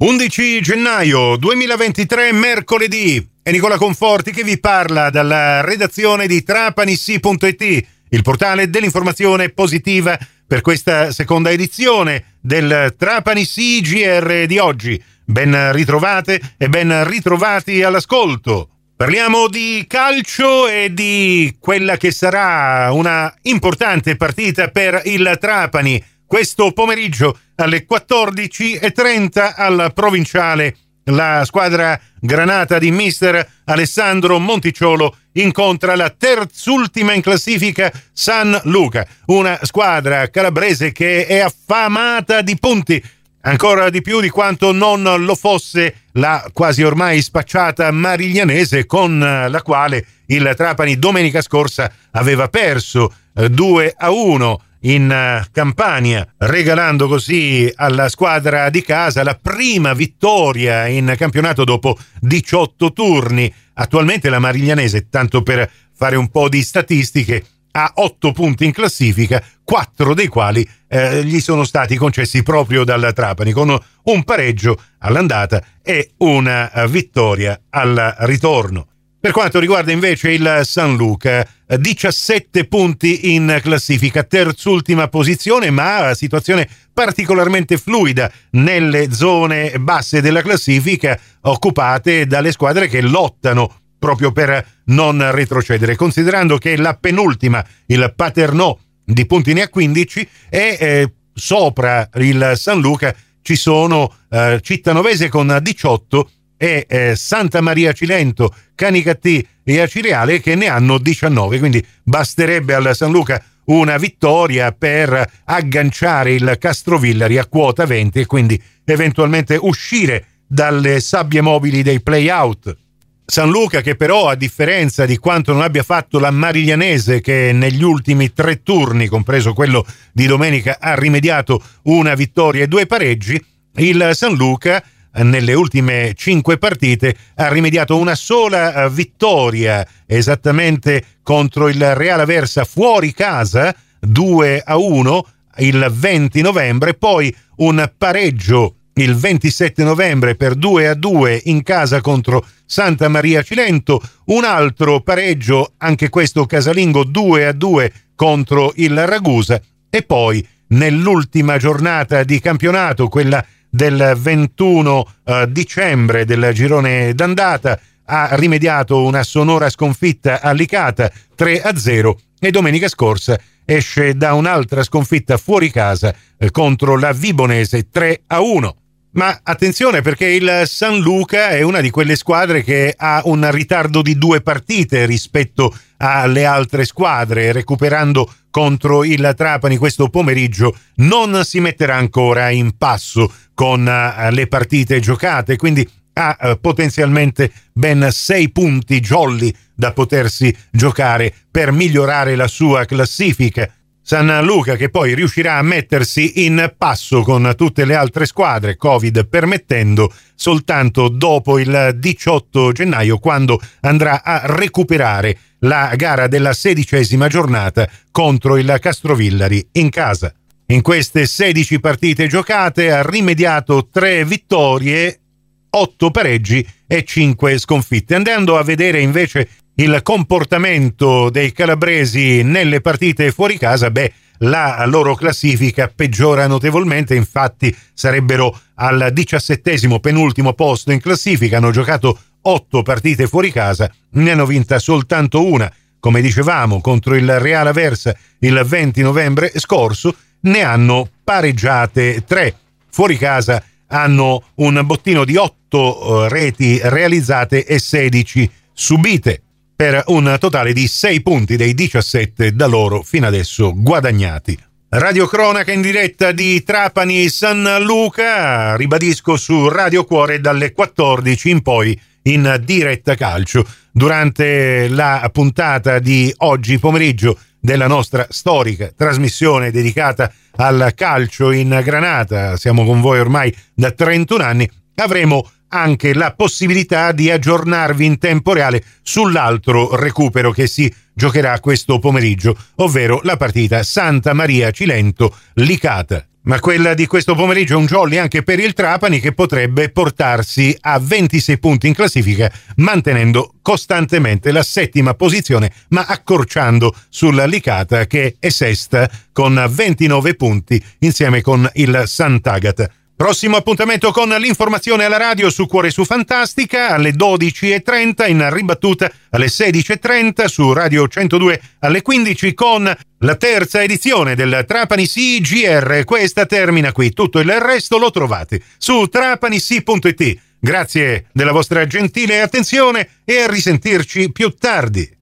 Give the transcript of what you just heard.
11 gennaio 2023, mercoledì. È Nicola Conforti che vi parla dalla redazione di trapanissi.it, il portale dell'informazione positiva per questa seconda edizione del Trapanissi GR di oggi. Ben ritrovate e ben ritrovati all'ascolto. Parliamo di calcio e di quella che sarà una importante partita per il Trapani questo pomeriggio alle 14.30 al provinciale. La squadra granata di mister Alessandro Monticciolo incontra la terzultima in classifica San Luca, una squadra calabrese che è affamata di punti, ancora di più di quanto non lo fosse la quasi ormai spacciata Mariglianese con la quale il Trapani domenica scorsa aveva perso 2 eh, a 1 in eh, Campania, regalando così alla squadra di casa la prima vittoria in campionato dopo 18 turni. Attualmente la Mariglianese, tanto per fare un po' di statistiche, ha 8 punti in classifica, 4 dei quali eh, gli sono stati concessi proprio dalla Trapani, con un pareggio all'andata e una vittoria al ritorno. Per quanto riguarda invece il San Luca, 17 punti in classifica, terzultima posizione, ma situazione particolarmente fluida nelle zone basse della classifica, occupate dalle squadre che lottano proprio per non retrocedere, considerando che la penultima, il Paternò di punti ne ha 15 e eh, sopra il San Luca ci sono eh, Cittanovese con 18 e eh, Santa Maria Cilento, Canicattì e Acireale che ne hanno 19, quindi basterebbe al San Luca una vittoria per agganciare il Castrovillari a quota 20 e quindi eventualmente uscire dalle sabbie mobili dei play-out. San Luca che però a differenza di quanto non abbia fatto la Mariglianese che negli ultimi tre turni, compreso quello di domenica, ha rimediato una vittoria e due pareggi, il San Luca nelle ultime cinque partite ha rimediato una sola eh, vittoria esattamente contro il Real Aversa fuori casa 2 a 1 il 20 novembre poi un pareggio il 27 novembre per 2 a 2 in casa contro Santa Maria Cilento, un altro pareggio, anche questo casalingo 2 a 2 contro il Ragusa e poi nell'ultima giornata di campionato, quella del 21 eh, dicembre del girone d'andata ha rimediato una sonora sconfitta a Licata 3 a 0 e domenica scorsa esce da un'altra sconfitta fuori casa eh, contro la Vibonese 3 a 1. Ma attenzione perché il San Luca è una di quelle squadre che ha un ritardo di due partite rispetto alle altre squadre, recuperando contro il Trapani questo pomeriggio, non si metterà ancora in passo con uh, le partite giocate, quindi ha uh, potenzialmente ben sei punti jolly da potersi giocare per migliorare la sua classifica. San Luca che poi riuscirà a mettersi in passo con tutte le altre squadre, Covid permettendo, soltanto dopo il 18 gennaio, quando andrà a recuperare la gara della sedicesima giornata contro il Castrovillari in casa. In queste 16 partite giocate ha rimediato 3 vittorie, 8 pareggi e 5 sconfitte. Andando a vedere invece il comportamento dei calabresi nelle partite fuori casa, beh, la loro classifica peggiora notevolmente, infatti sarebbero al diciassettesimo penultimo posto in classifica, hanno giocato otto partite fuori casa, ne hanno vinta soltanto una, come dicevamo, contro il Real Aversa il 20 novembre scorso, ne hanno pareggiate tre. Fuori casa hanno un bottino di otto eh, reti realizzate e 16 subite per un totale di 6 punti dei 17 da loro fino adesso guadagnati. Radio Cronaca in diretta di Trapani San Luca, ribadisco su Radio Cuore dalle 14 in poi in diretta calcio. Durante la puntata di oggi pomeriggio della nostra storica trasmissione dedicata al calcio in Granata, siamo con voi ormai da 31 anni, avremo anche la possibilità di aggiornarvi in tempo reale sull'altro recupero che si giocherà questo pomeriggio, ovvero la partita Santa Maria Cilento-Licata. ma quella di questo pomeriggio è un jolly anche per il Trapani che potrebbe portarsi a 26 punti in classifica, mantenendo costantemente la settima posizione, ma accorciando sulla Licata che è sesta con 29 punti insieme con il Sant'Agata. Prossimo appuntamento con l'informazione alla radio su Cuore su Fantastica alle 12.30, in ribattuta alle 16.30 su Radio 102 alle 15 con la terza edizione del Trapani CGR. Questa termina qui, tutto il resto lo trovate su trapanisi.it. Grazie della vostra gentile attenzione e a risentirci più tardi.